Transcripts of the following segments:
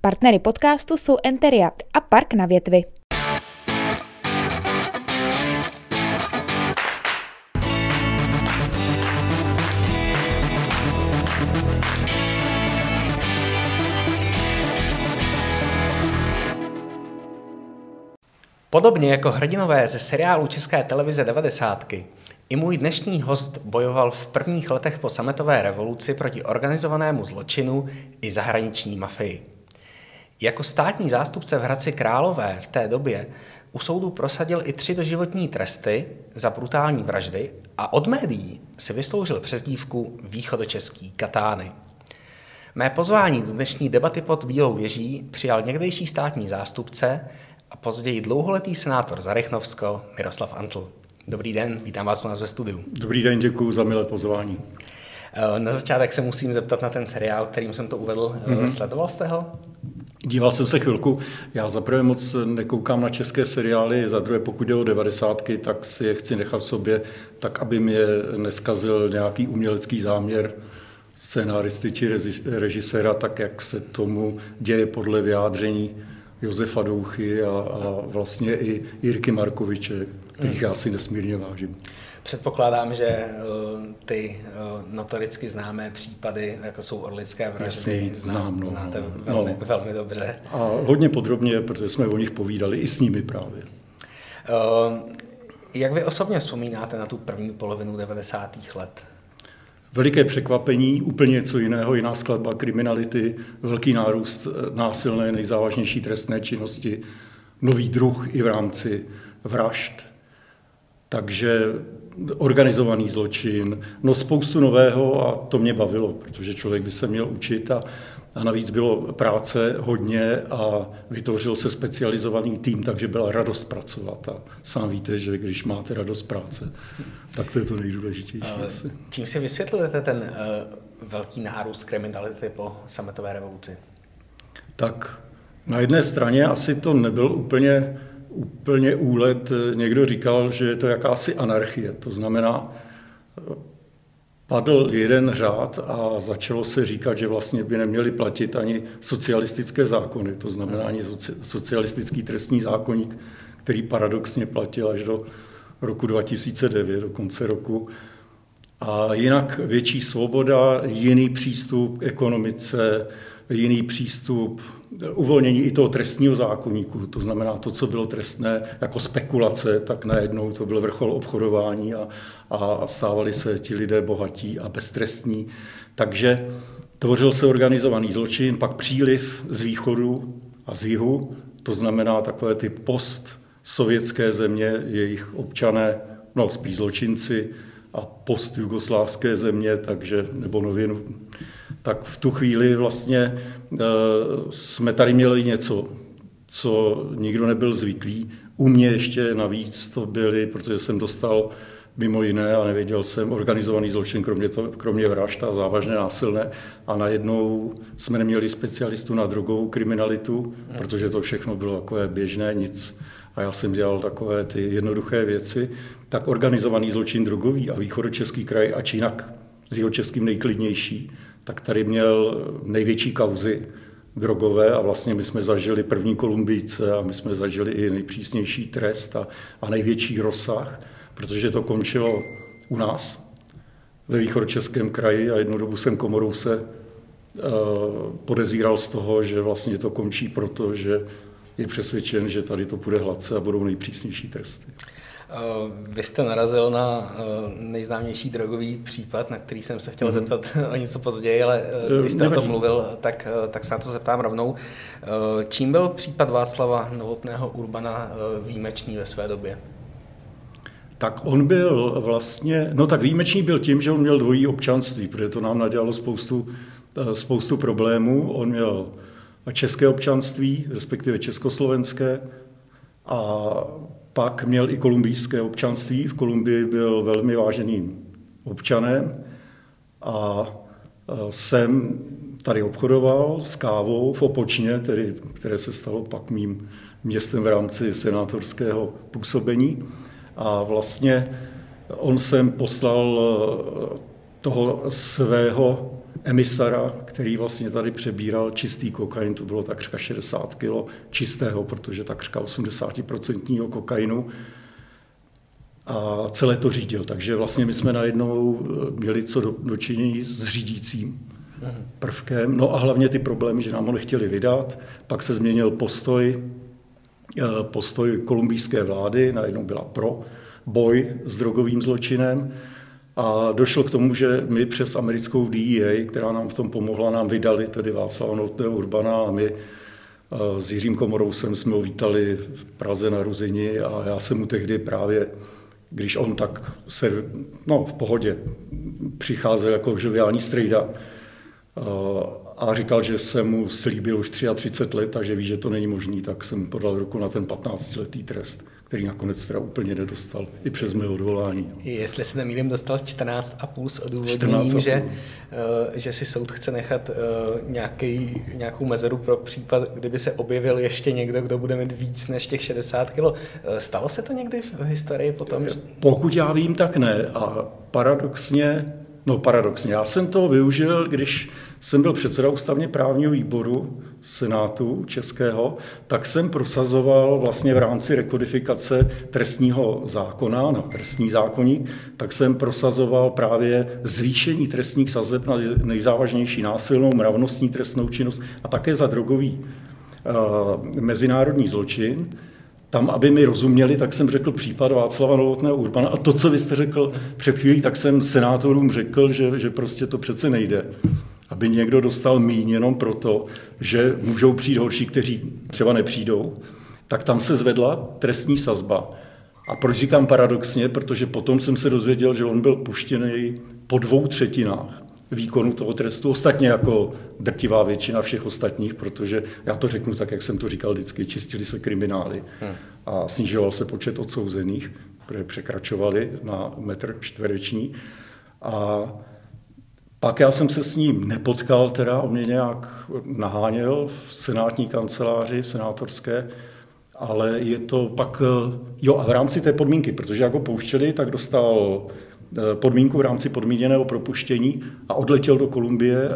Partnery podcastu jsou Enteria a Park na větvi. Podobně jako hrdinové ze seriálu České televize 90. I můj dnešní host bojoval v prvních letech po sametové revoluci proti organizovanému zločinu i zahraniční mafii. Jako státní zástupce v Hradci Králové v té době u soudu prosadil i tři doživotní tresty za brutální vraždy a od médií si vysloužil přezdívku východočeský Katány. Mé pozvání do dnešní debaty pod Bílou věží přijal někdejší státní zástupce a později dlouholetý senátor za Rychnovsko Miroslav Antl. Dobrý den, vítám vás u nás ve studiu. Dobrý den, děkuji za milé pozvání. Eh, na začátek se musím zeptat na ten seriál, kterým jsem to uvedl. Mm-hmm. Sledoval jste ho? Díval jsem se chvilku. Já za prvé moc nekoukám na české seriály, za druhé pokud jde o devadesátky, tak si je chci nechat v sobě, tak aby mě neskazil nějaký umělecký záměr scénáristy či režiséra, tak jak se tomu děje podle vyjádření Josefa Douchy a, a vlastně i Jirky Markoviče, kterých já si nesmírně vážím. Předpokládám, že eh, ty eh, notoricky známé případy, jako jsou orlické vraždy, znám, no, znáte no, velmi, no. velmi dobře. A hodně podrobně, protože jsme o nich povídali i s nimi právě. Eh, jak vy osobně vzpomínáte na tu první polovinu 90. let? Veliké překvapení, úplně něco jiného, jiná skladba kriminality, velký nárůst násilné, nejzávažnější trestné činnosti, nový druh i v rámci vražd. Takže organizovaný zločin, no spoustu nového a to mě bavilo, protože člověk by se měl učit a, a navíc bylo práce hodně a vytvořil se specializovaný tým, takže byla radost pracovat a sám víte, že když máte radost práce, tak to je to nejdůležitější. Asi. Čím si vysvětlujete ten uh, velký nárůst kriminality po sametové revoluci? Tak na jedné straně asi to nebyl úplně úplně úlet. Někdo říkal, že je to jakási anarchie. To znamená, padl jeden řád a začalo se říkat, že vlastně by neměli platit ani socialistické zákony, to znamená ani socialistický trestní zákonník, který paradoxně platil až do roku 2009, do konce roku. A jinak větší svoboda, jiný přístup k ekonomice, jiný přístup, uvolnění i toho trestního zákonníku, to znamená to, co bylo trestné jako spekulace, tak najednou to byl vrchol obchodování a, a stávali se ti lidé bohatí a beztrestní. Takže tvořil se organizovaný zločin, pak příliv z východu a z jihu, to znamená takové ty post sovětské země, jejich občané, no spíš zločinci, a post jugoslávské země, takže, nebo novinu, tak v tu chvíli vlastně eh, jsme tady měli něco, co nikdo nebyl zvyklý. U mě ještě navíc to byly, protože jsem dostal mimo jiné, a nevěděl jsem, organizovaný zločin, kromě, to, kromě vražd a závažné násilné. A najednou jsme neměli specialistu na drogovou kriminalitu, protože to všechno bylo takové běžné, nic. A já jsem dělal takové ty jednoduché věci. Tak organizovaný zločin drogový a východočeský kraj, a jinak s jeho českým nejklidnější, tak tady měl největší kauzy drogové a vlastně my jsme zažili první Kolumbijce a my jsme zažili i nejpřísnější trest a, a největší rozsah, protože to končilo u nás ve východočeském kraji a jednu dobu jsem komorou se uh, podezíral z toho, že vlastně to končí proto, že je přesvědčen, že tady to bude hladce a budou nejpřísnější tresty. Eh, vy jste narazil na eh, nejznámější drogový případ, na který jsem se chtěl mm-hmm. zeptat o něco později, ale eh, když jste o tom mluvil, tak, tak se na to zeptám rovnou. Čím byl případ Václava Novotného Urbana výjimečný ve své době? Tak on byl vlastně, no tak výjimečný byl tím, že on měl dvojí občanství, protože to nám nadělalo spoustu, spoustu problémů. On měl české občanství, respektive československé, a pak měl i kolumbijské občanství. V Kolumbii byl velmi váženým občanem a jsem tady obchodoval s kávou v Opočně, tedy, které se stalo pak mým městem v rámci senátorského působení. A vlastně on sem poslal toho svého emisara, který vlastně tady přebíral čistý kokain, to bylo takřka 60 kg čistého, protože takřka 80% kokainu a celé to řídil. Takže vlastně my jsme najednou měli co do, dočinění s řídícím prvkem. No a hlavně ty problémy, že nám ho nechtěli vydat. Pak se změnil postoj, eh, postoj kolumbijské vlády, najednou byla pro boj s drogovým zločinem. A došlo k tomu, že my přes americkou DEA, která nám v tom pomohla, nám vydali tedy Václava Notného Urbana a my eh, s Jiřím Komorousem jsme ho vítali v Praze na Ruzini a já jsem mu tehdy právě, když on tak se, no v pohodě, přicházel jako žoviální strejda, a říkal, že jsem mu slíbil už 33 let a že ví, že to není možný, tak jsem podal ruku na ten 15-letý trest, který nakonec teda úplně nedostal, i přes mé odvolání. Jestli se nemýlím, dostal 14,5 s odůvodněním, že, eh, že si soud chce nechat eh, nějaký, nějakou mezeru pro případ, kdyby se objevil ještě někdo, kdo bude mít víc než těch 60 kg. Eh, stalo se to někdy v historii potom? Pokud já vím, tak ne. A paradoxně No paradoxně, já jsem to využil, když jsem byl předseda ústavně právního výboru Senátu Českého, tak jsem prosazoval vlastně v rámci rekodifikace trestního zákona, na trestní zákonník, tak jsem prosazoval právě zvýšení trestních sazeb na nejzávažnější násilnou mravnostní trestnou činnost a také za drogový uh, mezinárodní zločin tam, aby mi rozuměli, tak jsem řekl případ Václava Novotného Urbana. A to, co vy jste řekl před chvílí, tak jsem senátorům řekl, že, že prostě to přece nejde. Aby někdo dostal míň jenom proto, že můžou přijít horší, kteří třeba nepřijdou, tak tam se zvedla trestní sazba. A proč říkám paradoxně? Protože potom jsem se dozvěděl, že on byl puštěný po dvou třetinách výkonu toho trestu, ostatně jako drtivá většina všech ostatních, protože já to řeknu tak, jak jsem to říkal vždycky, čistili se kriminály a snižoval se počet odsouzených, které překračovali na metr čtvereční. A pak já jsem se s ním nepotkal, teda on mě nějak naháněl v senátní kanceláři, v senátorské, ale je to pak, jo a v rámci té podmínky, protože jako pouštěli, tak dostal podmínku v rámci podmíněného propuštění a odletěl do Kolumbie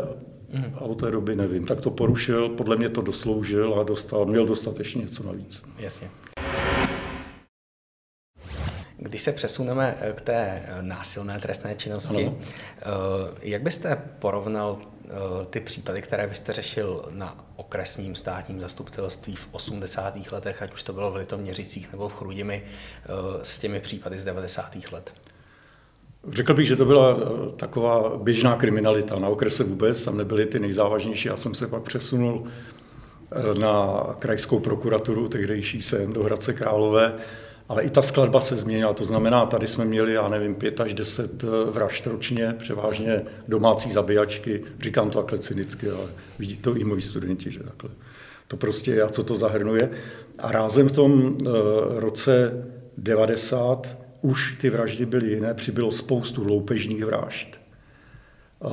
a od té doby nevím. Tak to porušil, podle mě to dosloužil a dostal, měl dostatečně něco navíc. Jasně. Když se přesuneme eh, k té eh, násilné trestné činnosti, ano. jak byste porovnal ty případy, které byste řešil na okresním státním zastupitelství v 80. letech, ať už to bylo v Litoměřicích nebo v Chrudimi, s těmi případy z 90. let? Řekl bych, že to byla eh, taková běžná kriminalita. Na okrese vůbec, tam nebyly ty nejzávažnější. Já jsem se pak přesunul eh, na krajskou prokuraturu, tehdejší sem do Hradce Králové, ale i ta skladba se změnila. To znamená, tady jsme měli, já nevím, pět až deset eh, vražd ročně, převážně domácí zabíjačky. Říkám to takhle cynicky, ale vidí to i moji studenti, že takhle. To prostě a co to zahrnuje. A rázem v tom roce 90 už ty vraždy byly jiné, přibylo spoustu loupežných vražd. Eh,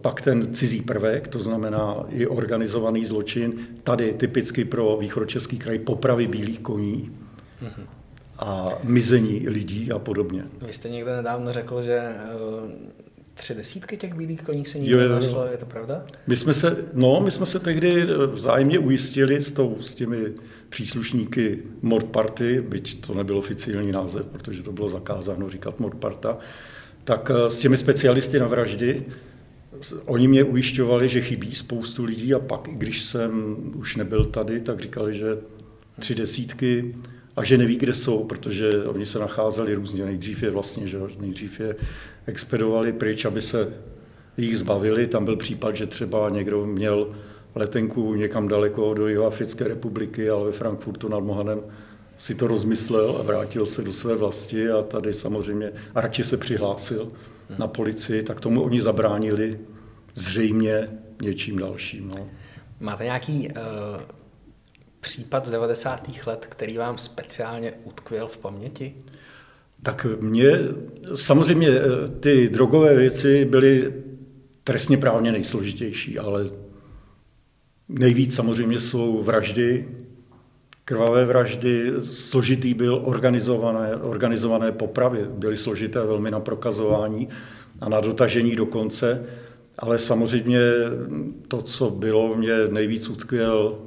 pak ten cizí prvek, to znamená i organizovaný zločin, tady typicky pro východočeský kraj popravy bílých koní a mizení lidí a podobně. Vy jste někde nedávno řekl, že eh, tři desítky těch bílých koní se nikdo našlo, je to pravda? My jsme se, no, my jsme se tehdy vzájemně ujistili s, tou, s těmi příslušníky Mord Party, byť to nebyl oficiální název, protože to bylo zakázáno říkat Mord Parta, tak eh, s těmi specialisty na vraždy, oni mě ujišťovali, že chybí spoustu lidí a pak, když jsem už nebyl tady, tak říkali, že tři desítky a že neví, kde jsou, protože oni se nacházeli různě. Nejdřív je vlastně, že nejdřív je expedovali pryč, aby se jich zbavili. Tam byl případ, že třeba někdo měl letenku někam daleko do Jihoafrické republiky, ale ve Frankfurtu nad Mohanem si to rozmyslel a vrátil se do své vlasti a tady samozřejmě a radši se přihlásil na policii, tak tomu oni zabránili zřejmě něčím dalším. No. Máte nějaký uh, případ z 90. let, který vám speciálně utkvěl v paměti? Tak mě samozřejmě eh, ty drogové věci byly trestně právně nejsložitější, ale Nejvíc samozřejmě jsou vraždy, krvavé vraždy, složitý byl organizované, organizované popravy, byly složité velmi na prokazování a na dotažení do konce. Ale samozřejmě to, co bylo, mě nejvíc utkvěl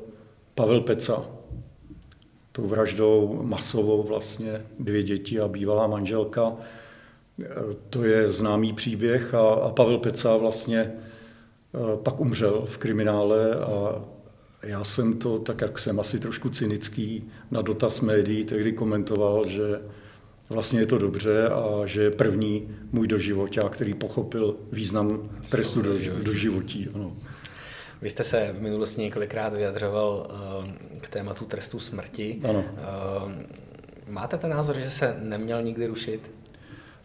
Pavel Peca. Tou vraždou masovou vlastně dvě děti a bývalá manželka. To je známý příběh a, a Pavel Peca vlastně pak umřel v kriminále a já jsem to, tak jak jsem asi trošku cynický, na dotaz médií tehdy komentoval, že vlastně je to dobře a že je první můj doživoták, který pochopil význam trestu do, do životí. Ano. Vy jste se v minulosti několikrát vyjadřoval eh, k tématu trestu smrti. Ano. Eh, máte ten názor, že se neměl nikdy rušit?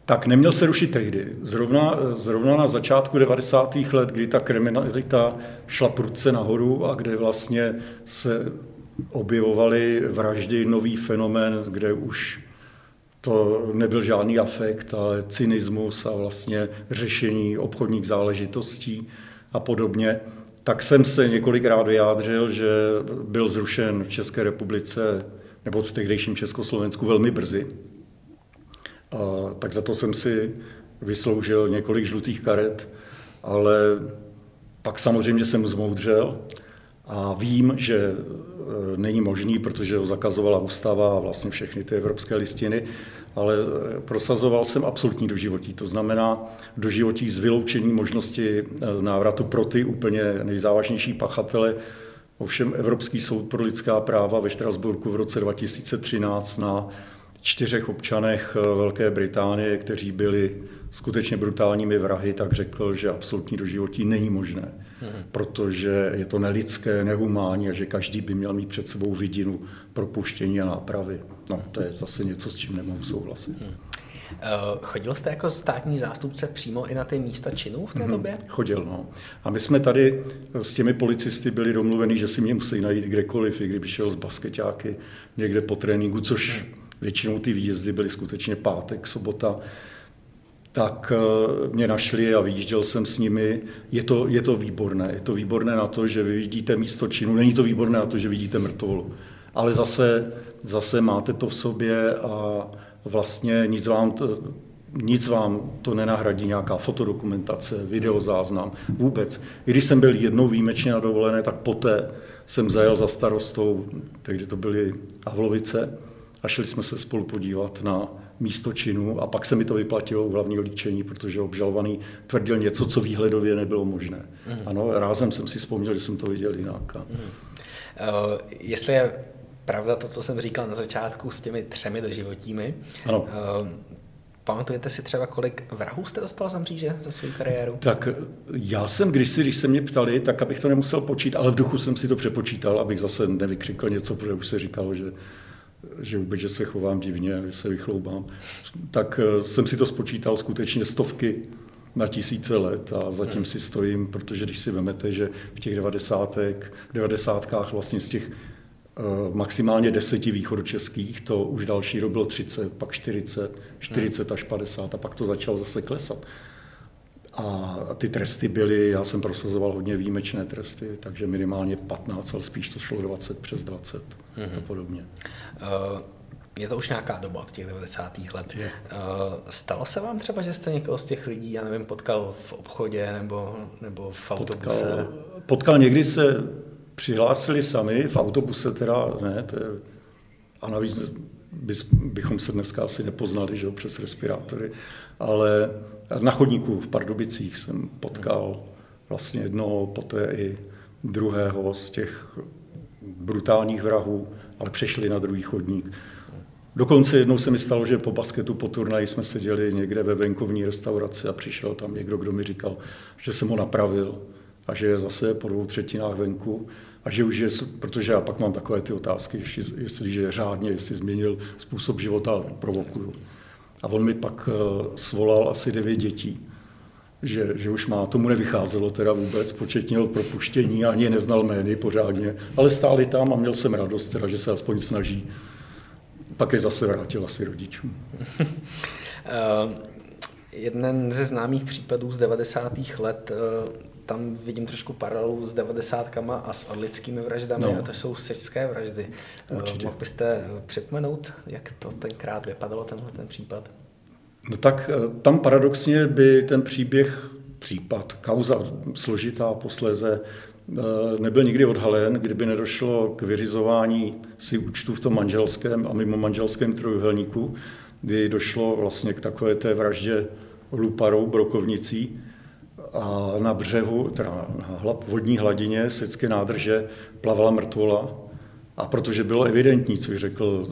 Tak neměl se rušit tehdy. Zrovna, zrovna na začátku 90. let, kdy ta kriminalita šla prudce nahoru a kde vlastně se objevovaly vraždy, nový fenomén, kde už to nebyl žádný afekt, ale cynismus a vlastně řešení obchodních záležitostí a podobně, tak jsem se několikrát vyjádřil, že byl zrušen v České republice nebo v tehdejším Československu velmi brzy. A tak za to jsem si vysloužil několik žlutých karet, ale pak samozřejmě jsem zmoudřel a vím, že e, není možný, protože ho zakazovala ústava a vlastně všechny ty evropské listiny, ale e, prosazoval jsem absolutní doživotí. To znamená doživotí s vyloučením možnosti e, návratu pro ty úplně nejzávažnější pachatele. Ovšem Evropský soud pro lidská práva ve Štrasburku v roce 2013 na čtyřech občanech Velké Británie, kteří byli skutečně brutálními vrahy, tak řekl, že absolutní doživotí není možné, hmm. protože je to nelidské, nehumánní a že každý by měl mít před sebou vidinu propuštění a nápravy. No, to je zase něco, s čím nemohu souhlasit. Hmm. Chodil jste jako státní zástupce přímo i na ty místa činů v té mhm. době? Chodil, no. A my jsme tady s těmi policisty byli domluveni, že si mě musí najít kdekoliv, i kdyby šel z basketáky někde po tréninku, což hmm. Většinou ty výjezdy byly skutečně pátek, sobota tak eh, mě našli a vyjížděl jsem s nimi. Je to, je to výborné. Je to výborné na to, že vy vidíte místo činu. Není to výborné na to, že vidíte mrtvolu. Ale zase, zase máte to v sobě a vlastně nic vám to, nic vám to nenahradí, nějaká fotodokumentace, videozáznam, vůbec. I když jsem byl jednou výjimečně na dovolené, tak poté jsem zajel za starostou, tehdy to byly Avlovice, a šli jsme se spolu podívat na místo činu a pak se mi to vyplatilo u hlavního líčení, protože obžalovaný tvrdil něco, co výhledově nebylo možné. Mm. Ano, rázem jsem si vzpomněl, že jsem to viděl jinak. Mm. Uh, jestli je pravda to, co jsem říkal na začátku s těmi třemi doživotími, ano. Uh, Pamatujete si třeba, kolik vrahů jste dostal za mříže za svou kariéru? Tak já jsem kdysi, když se mě ptali, tak abych to nemusel počítat, ale v duchu jsem si to přepočítal, abych zase nevykřikl něco, protože už se říkalo, že že vůbec, že se chovám divně, že se vychloubám, tak eh, jsem si to spočítal skutečně stovky na tisíce let a zatím hmm. si stojím, protože když si vemete, že v těch devadesátek, devadesátkách vlastně z těch uh, maximálně deseti východočeských, to už další rok bylo 30, pak 40, 40 hmm. až 50 a pak to začalo zase klesat. A ty tresty byly, já jsem prosazoval hodně výjimečné tresty, takže minimálně 15, ale spíš to šlo 20 přes 20 mm-hmm. a podobně. Uh, je to už nějaká doba od těch 90. let. Je. Uh, stalo se vám třeba, že jste někoho z těch lidí, já nevím, potkal v obchodě nebo, nebo v autobuse? Potkal, potkal někdy se přihlásili sami, v autobuse teda ne, to je, a navíc bychom se dneska asi nepoznali, že jo, přes respirátory, ale na chodníku v Pardubicích jsem potkal vlastně jednoho, poté i druhého z těch brutálních vrahů, ale přešli na druhý chodník. Dokonce jednou se mi stalo, že po basketu, po turnaji jsme seděli někde ve venkovní restauraci a přišel tam někdo, kdo mi říkal, že jsem ho napravil a že je zase po dvou třetinách venku a že už je, protože já pak mám takové ty otázky, jestli, je řádně, jestli změnil způsob života, provokuju. A on mi pak eh, svolal asi devět dětí, že, že už má, tomu nevycházelo teda vůbec, počet měl propuštění, ani neznal jmény pořádně, ale stáli tam a měl jsem radost, teda, že se aspoň snaží. Pak je zase vrátil asi rodičům. Uh, jeden ze známých případů z 90. let uh, tam vidím trošku paralelu s devadesátkama a s orlickými vraždami no. a to jsou sečské vraždy. Eh, Určitě. Mohl byste připomenout, jak to tenkrát vypadalo, tenhle ten případ? No tak eh, tam paradoxně by ten příběh případ, kauza složitá posléze eh, nebyl nikdy odhalen, kdyby nedošlo k vyřizování si účtu v tom manželském a mimo manželském trojuhelníku, kdy došlo vlastně k takové té vraždě luparou, brokovnicí a na břehu, teda na vodní hladině Secké nádrže plavala mrtvola a protože bylo evidentní, což řekl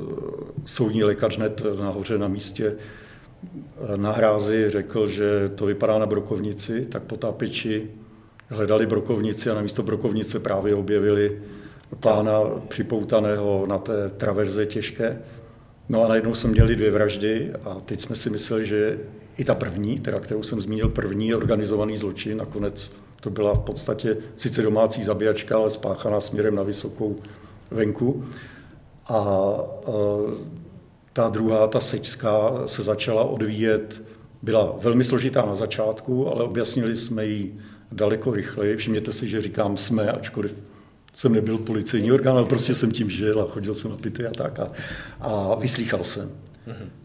soudní lékař hned nahoře na místě, eh, na hrázi řekl, že to vypadá na brokovnici, tak potápěči hledali brokovnici a na místo brokovnice právě objevili pána připoutaného na té traverze těžké. No a najednou jsme měli dvě vraždy a teď jsme si mysleli, že i ta první, teda kterou jsem zmínil, první organizovaný zločin, nakonec to byla v podstatě sice domácí zabíjačka, ale spáchaná směrem na vysokou venku. A, a ta druhá, ta sečská, se začala odvíjet, byla velmi složitá na začátku, ale objasnili jsme ji daleko rychleji. Všimněte si, že říkám jsme, ačkoliv jsem nebyl policejní orgán, ale prostě jsem tím žil a chodil jsem na pity a tak a, a vyslýchal jsem.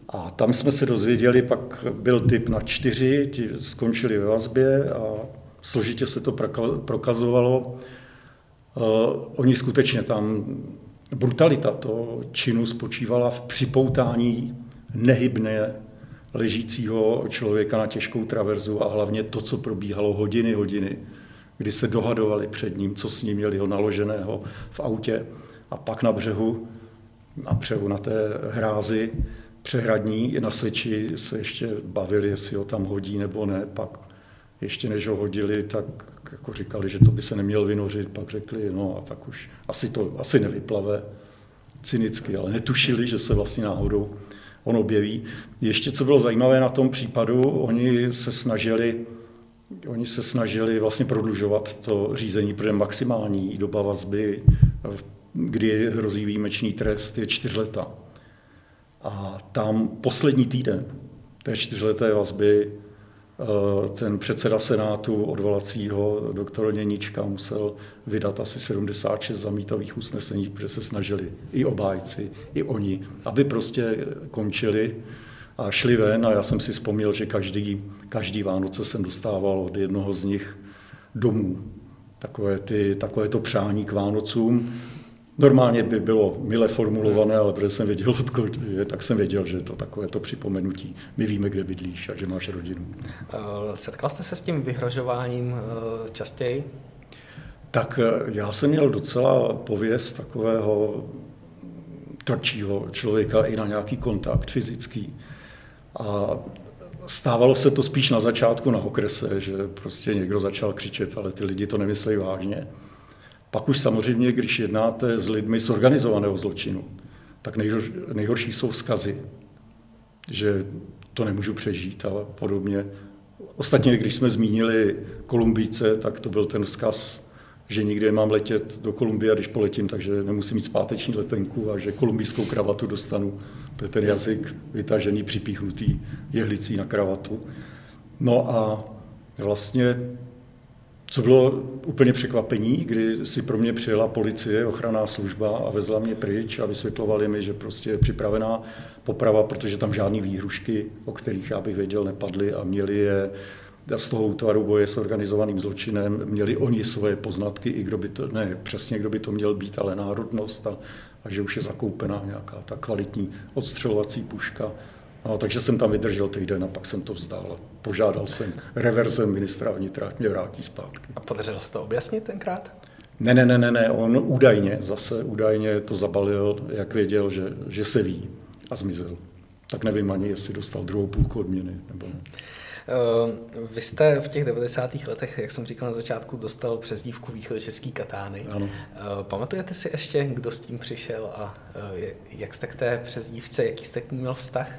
A tam jsme se dozvěděli, pak byl typ na čtyři, ti skončili ve vazbě a složitě se to prokazovalo. Uh, oni skutečně tam, brutalita toho činu spočívala v připoutání nehybné ležícího člověka na těžkou traverzu a hlavně to, co probíhalo hodiny, hodiny, kdy se dohadovali před ním, co s ním měli ho naloženého v autě a pak na břehu, na břehu na té hrázi přehradní na Seči se ještě bavili, jestli ho tam hodí nebo ne, pak ještě než ho hodili, tak jako říkali, že to by se neměl vynořit, pak řekli, no a tak už asi to asi nevyplave, cynicky, ale netušili, že se vlastně náhodou on objeví. Ještě co bylo zajímavé na tom případu, oni se snažili Oni se snažili vlastně prodlužovat to řízení, protože maximální doba vazby, kdy hrozí výjimečný trest, je čtyř leta. A tam poslední týden té čtyřleté vazby eh, ten předseda Senátu odvolacího, doktor Něnička, musel vydat asi 76 zamítavých usnesení, protože se snažili i obájci, i oni, aby prostě končili a šli ven. A já jsem si vzpomněl, že každý, každý Vánoce jsem dostával od jednoho z nich domů takové, ty, takové to přání k Vánocům Normálně by bylo mile formulované, ale protože jsem věděl, odkud je, tak jsem věděl, že to takové to připomenutí. My víme, kde bydlíš a že máš rodinu. Eh, setkal jste se s tím vyhrožováním eh, častěji? Tak eh, já jsem měl docela pověst takového tvrdšího člověka i na nějaký kontakt fyzický. A stávalo se to spíš na začátku na okrese, že prostě někdo začal křičet, ale ty lidi to nemysleli vážně. Pak už samozřejmě, když jednáte s lidmi z organizovaného zločinu, tak nejhorší, jsou vzkazy, že to nemůžu přežít a podobně. Ostatně, když jsme zmínili Kolumbíce, tak to byl ten vzkaz, že nikdy nemám letět do Kolumbie, když poletím, takže nemusím mít zpáteční letenku a že kolumbijskou kravatu dostanu. To je ten jazyk vytažený, připíchnutý jehlicí na kravatu. No a vlastně co bylo úplně překvapení, kdy si pro mě přijela policie, ochranná služba a vezla mě pryč a vysvětlovali mi, že prostě je připravená poprava, protože tam žádné výhrušky, o kterých já bych věděl, nepadly a měli je z toho útvaru boje s organizovaným zločinem, měli oni svoje poznatky, i kdo by to, ne přesně kdo by to měl být, ale národnost a, a že už je zakoupená nějaká ta kvalitní odstřelovací puška No, takže jsem tam vydržel týden a pak jsem to vzdal. Požádal jsem reverzem ministra vnitra, mě vrátí zpátky. A podařilo se to objasnit tenkrát? Ne, ne, ne, ne, ne, on údajně, zase údajně to zabalil, jak věděl, že, že se ví a zmizel. Tak nevím ani, jestli dostal druhou půlku odměny nebo ne. Uh, vy jste v těch 90. letech, jak jsem říkal na začátku, dostal přezdívku východočeský katány. Ano. Uh, pamatujete si ještě, kdo s tím přišel a uh, jak jste k té přezdívce, jaký jste k ní měl vztah?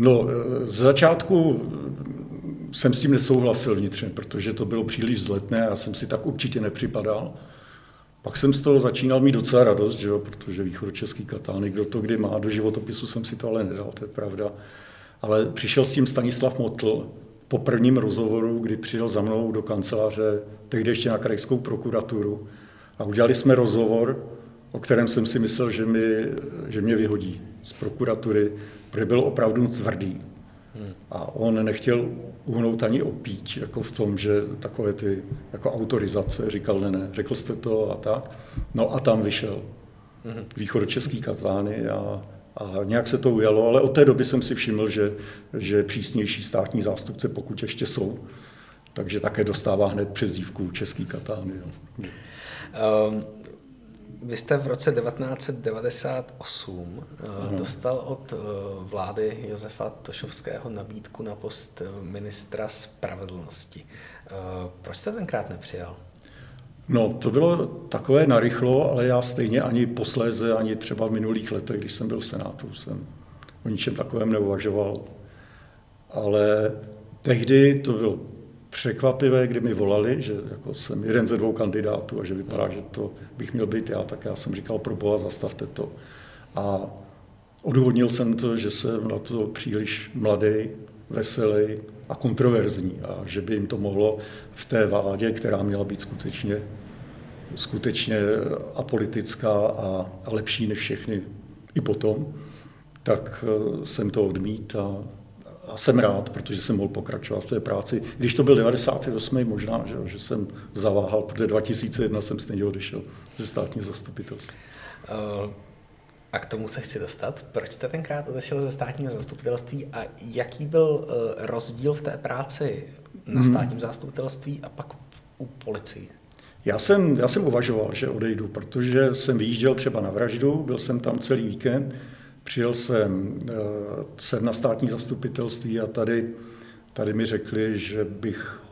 No, z začátku jsem s tím nesouhlasil vnitřně, protože to bylo příliš vzletné a já jsem si tak určitě nepřipadal. Pak jsem z toho začínal mít docela radost, že jo, protože východočeský katány, kdo to kdy má, do životopisu jsem si to ale nedal, to je pravda. Ale přišel s tím Stanislav Motl po prvním rozhovoru, kdy přijel za mnou do kanceláře, tehdy ještě na krajskou prokuraturu. A udělali jsme rozhovor, o kterém jsem si myslel, že, mi, že mě vyhodí z prokuratury, protože byl opravdu tvrdý. Hmm. A on nechtěl uhnout ani opíč, jako v tom, že takové ty jako autorizace, říkal ne, ne, řekl jste to a tak. No a tam vyšel hmm. východočeský katány a, a nějak se to ujalo, ale od té doby jsem si všiml, že, že přísnější státní zástupce, pokud ještě jsou, takže také dostává hned přezdívku český katány. Jo. Um, vy jste v roce 1998 uh, dostal od uh, vlády Josefa Tošovského nabídku na post eh, ministra spravedlnosti. Proč jste tenkrát nepřijal? No, to bylo takové narychlo, ale já stejně ani posléze, ani třeba v minulých letech, když jsem byl v Senátu, jsem o ničem takovém neuvažoval. Ale tehdy to bylo překvapivé, kdy mi volali, že jako jsem jeden ze dvou kandidátů a že vypadá, že to bych měl být já, tak já jsem říkal, pro boha, zastavte to. A odůvodnil jsem to, že jsem na to příliš mladý, veselý a kontroverzní a že by jim to mohlo v té vládě, která měla být skutečně, skutečně apolitická a, a lepší než všechny i potom, tak eh, jsem to odmít a a jsem rád, protože jsem mohl pokračovat v té práci. Když to byl 98. možná, že, že jsem zaváhal, protože 2001 jsem stejně odešel ze státního zastupitelství. Uh, a k tomu se chci dostat. Proč jste tenkrát odešel ze státního zastupitelství a jaký byl uh, rozdíl v té práci na hmm. státním zastupitelství a pak u policie? Já jsem, já jsem uvažoval, že odejdu, protože jsem vyjížděl třeba na vraždu, byl jsem tam celý víkend, Přijel jsem, eh, jsem na státní zastupitelství a tady, tady mi řekli, že bych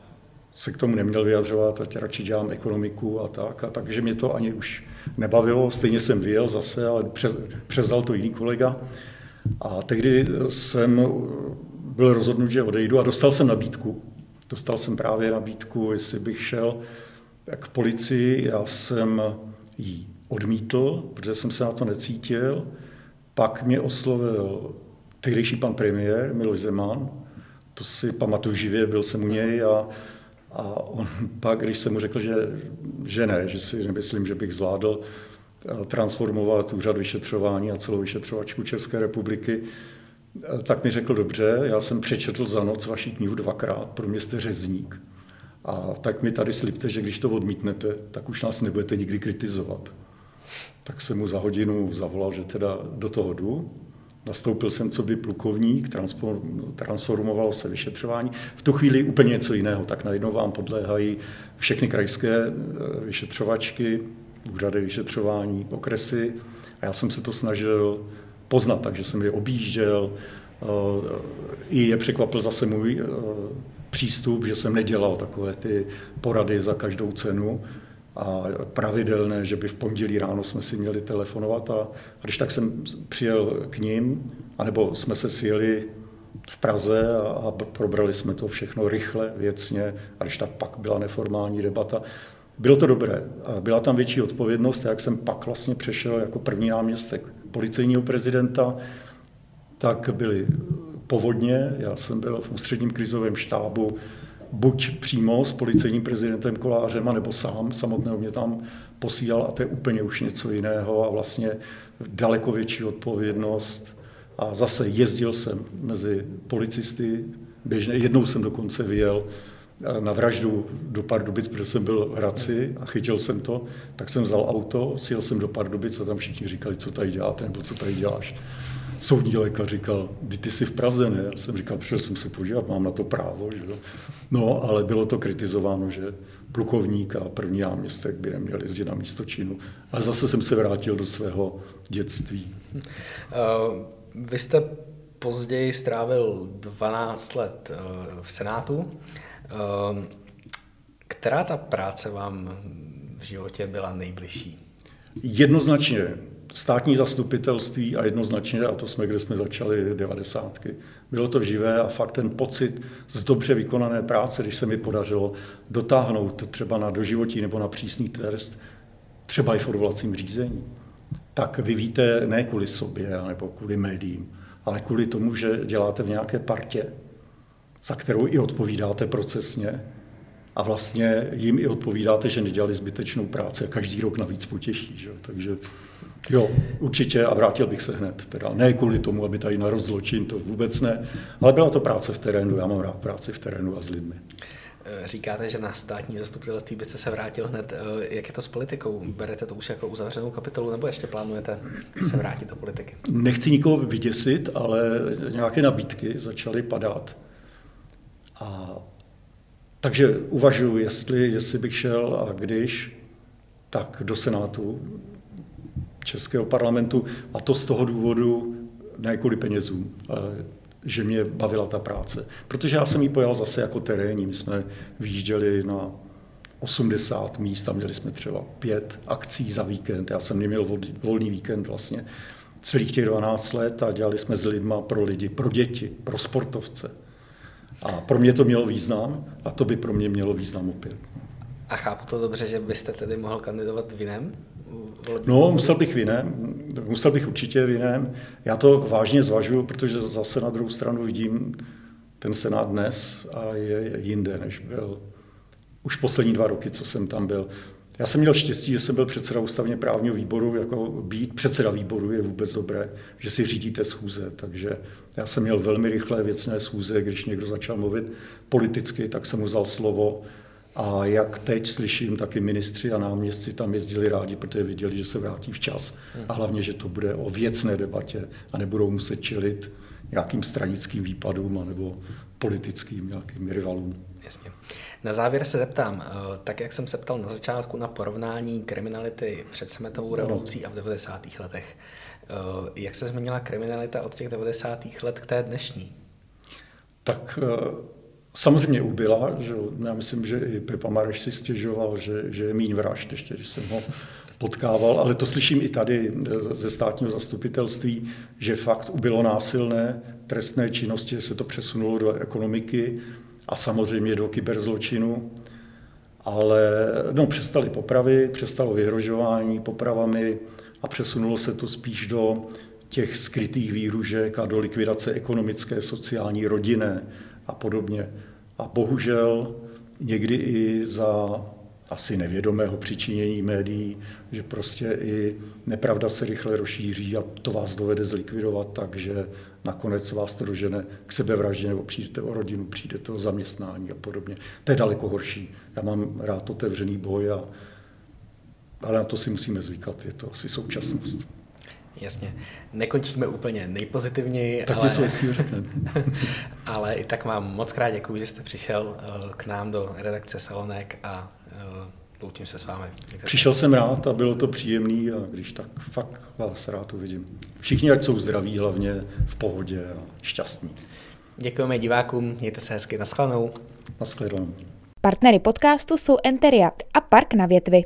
se k tomu neměl vyjadřovat, ať radši dělám ekonomiku a tak. A takže mě to ani už nebavilo. Stejně jsem vyjel zase, ale přes, převzal to jiný kolega. A tehdy jsem byl rozhodnut, že odejdu a dostal jsem nabídku. Dostal jsem právě nabídku, jestli bych šel k policii. Já jsem ji odmítl, protože jsem se na to necítil. Pak mě oslovil tehdejší pan premiér Miloš Zeman, to si pamatuju živě, byl jsem u něj a, a on pak, když jsem mu řekl, že, že ne, že si nemyslím, že bych zvládl eh, transformovat úřad vyšetřování a celou vyšetřovačku České republiky, eh, tak mi řekl, dobře, já jsem přečetl za noc vaši knihu dvakrát, pro mě jste řezník. A tak mi tady slibte, že když to odmítnete, tak už nás nebudete nikdy kritizovat tak jsem mu za hodinu zavolal, že teda do toho jdu. Nastoupil jsem co by plukovník, transformovalo se vyšetřování. V tu chvíli úplně něco jiného, tak najednou vám podléhají všechny krajské eh, vyšetřovačky, úřady vyšetřování, okresy. A já jsem se to snažil poznat, takže jsem je objížděl. Eh, I je překvapil zase můj eh, přístup, že jsem nedělal takové ty porady za každou cenu, a pravidelné, že by v pondělí ráno jsme si měli telefonovat a, a když tak jsem přijel k ním, anebo jsme se sjeli v Praze a, a probrali jsme to všechno rychle, věcně a když tak pak byla neformální debata. Bylo to dobré byla tam větší odpovědnost, jak jsem pak vlastně přešel jako první náměstek policejního prezidenta, tak byly povodně, já jsem byl v ústředním krizovém štábu buď přímo s policejním prezidentem Kolářem, nebo sám samotného mě tam posílal a to je úplně už něco jiného a vlastně daleko větší odpovědnost. A zase jezdil jsem mezi policisty, běžně, jednou jsem dokonce vyjel na vraždu do Pardubic, protože jsem byl v Hradci a chytil jsem to, tak jsem vzal auto, sjel jsem do Pardubic a tam všichni říkali, co tady děláte, nebo co tady děláš soudní lékař říkal, ty jsi v Praze, ne? Já jsem říkal, přišel jsem se podívat, mám na to právo. Že? No, ale bylo to kritizováno, že plukovník a první náměstek by neměl jezdit na místo činu. A zase jsem se vrátil do svého dětství. Uh, vy jste později strávil 12 let uh, v Senátu. Uh, která ta práce vám v životě byla nejbližší? Jednoznačně státní zastupitelství a jednoznačně, a to jsme, kde jsme začali, devadesátky. Bylo to živé a fakt ten pocit z dobře vykonané práce, když se mi podařilo dotáhnout třeba na doživotí nebo na přísný trest, třeba i v odvolacím řízení, tak vy víte ne kvůli sobě nebo kvůli médiím, ale kvůli tomu, že děláte v nějaké partě, za kterou i odpovídáte procesně, a vlastně jim i odpovídáte, že nedělali zbytečnou práci a každý rok navíc potěší. Že? Takže jo, určitě a vrátil bych se hned. Teda ne kvůli tomu, aby tady na zločin, to vůbec ne, ale byla to práce v terénu, já mám rád práci v terénu a s lidmi. Eh, říkáte, že na státní zastupitelství byste se vrátil hned. Eh, jak je to s politikou? Berete to už jako uzavřenou kapitolu nebo ještě plánujete se vrátit do politiky? Nechci nikoho vyděsit, ale nějaké nabídky začaly padat. A takže uvažuji, jestli, jestli bych šel a když, tak do Senátu Českého parlamentu a to z toho důvodu, ne kvůli penězům, že mě bavila ta práce. Protože já jsem ji pojal zase jako terénní. My jsme vyjížděli na 80 míst a měli jsme třeba pět akcí za víkend. Já jsem neměl volný víkend vlastně celých těch 12 let a dělali jsme s lidma pro lidi, pro děti, pro sportovce. A pro mě to mělo význam a to by pro mě mělo význam opět. A chápu to dobře, že byste tedy mohl kandidovat v jiném? No, musel bych v jiném, musel bych určitě v jiném. Já to vážně zvažuju, protože zase na druhou stranu vidím ten Senát dnes a je jinde, než byl už poslední dva roky, co jsem tam byl. Já jsem měl štěstí, že jsem byl předseda ústavně právního výboru, jako být předseda výboru je vůbec dobré, že si řídíte schůze, takže já jsem měl velmi rychlé věcné schůze, když někdo začal mluvit politicky, tak jsem mu vzal slovo a jak teď slyším, taky ministři a náměstci tam jezdili rádi, protože věděli, že se vrátí včas a hlavně, že to bude o věcné debatě a nebudou muset čelit nějakým stranickým výpadům nebo politickým nějakým rivalům. Jasně. Na závěr se zeptám, eh, tak jak jsem se ptal na začátku na porovnání kriminality před sametovou revolucí a v 90. letech, eh, jak se změnila kriminalita od těch 90. let k té dnešní? Tak eh, samozřejmě ubyla, že já myslím, že i Pepa Mareš si stěžoval, že, že je míň vražd, ještě když jsem ho potkával, ale to slyším i tady ze státního zastupitelství, že fakt ubylo násilné trestné činnosti, že se to přesunulo do ekonomiky, a samozřejmě do kyberzločinu. Ale no, přestali popravy, přestalo vyhrožování popravami a přesunulo se to spíš do těch skrytých výhružek a do likvidace ekonomické, sociální, rodinné a podobně. A bohužel někdy i za asi nevědomého přičinění médií, že prostě i nepravda se rychle rozšíří a to vás dovede zlikvidovat tak, že nakonec vás to dožene k sebevraždě nebo přijdete o rodinu, přijdete o zaměstnání a podobně. To je daleko horší. Já mám rád otevřený boj, a, ale na to si musíme zvykat, je to asi současnost. Jasně. Nekončíme úplně nejpozitivněji, tak ale... něco řekneme. ale i tak vám moc krát děkuji, že jste přišel eh, k nám do redakce Salonek a loučím se s vámi. Mějte Přišel jsem rád a bylo to příjemný a když tak fakt vás rád uvidím. Všichni ať jsou zdraví, hlavně v pohodě a šťastní. Děkujeme divákům, mějte se hezky, naschledanou. Naschledanou. Partnery podcastu jsou Enteria a Park na větvi.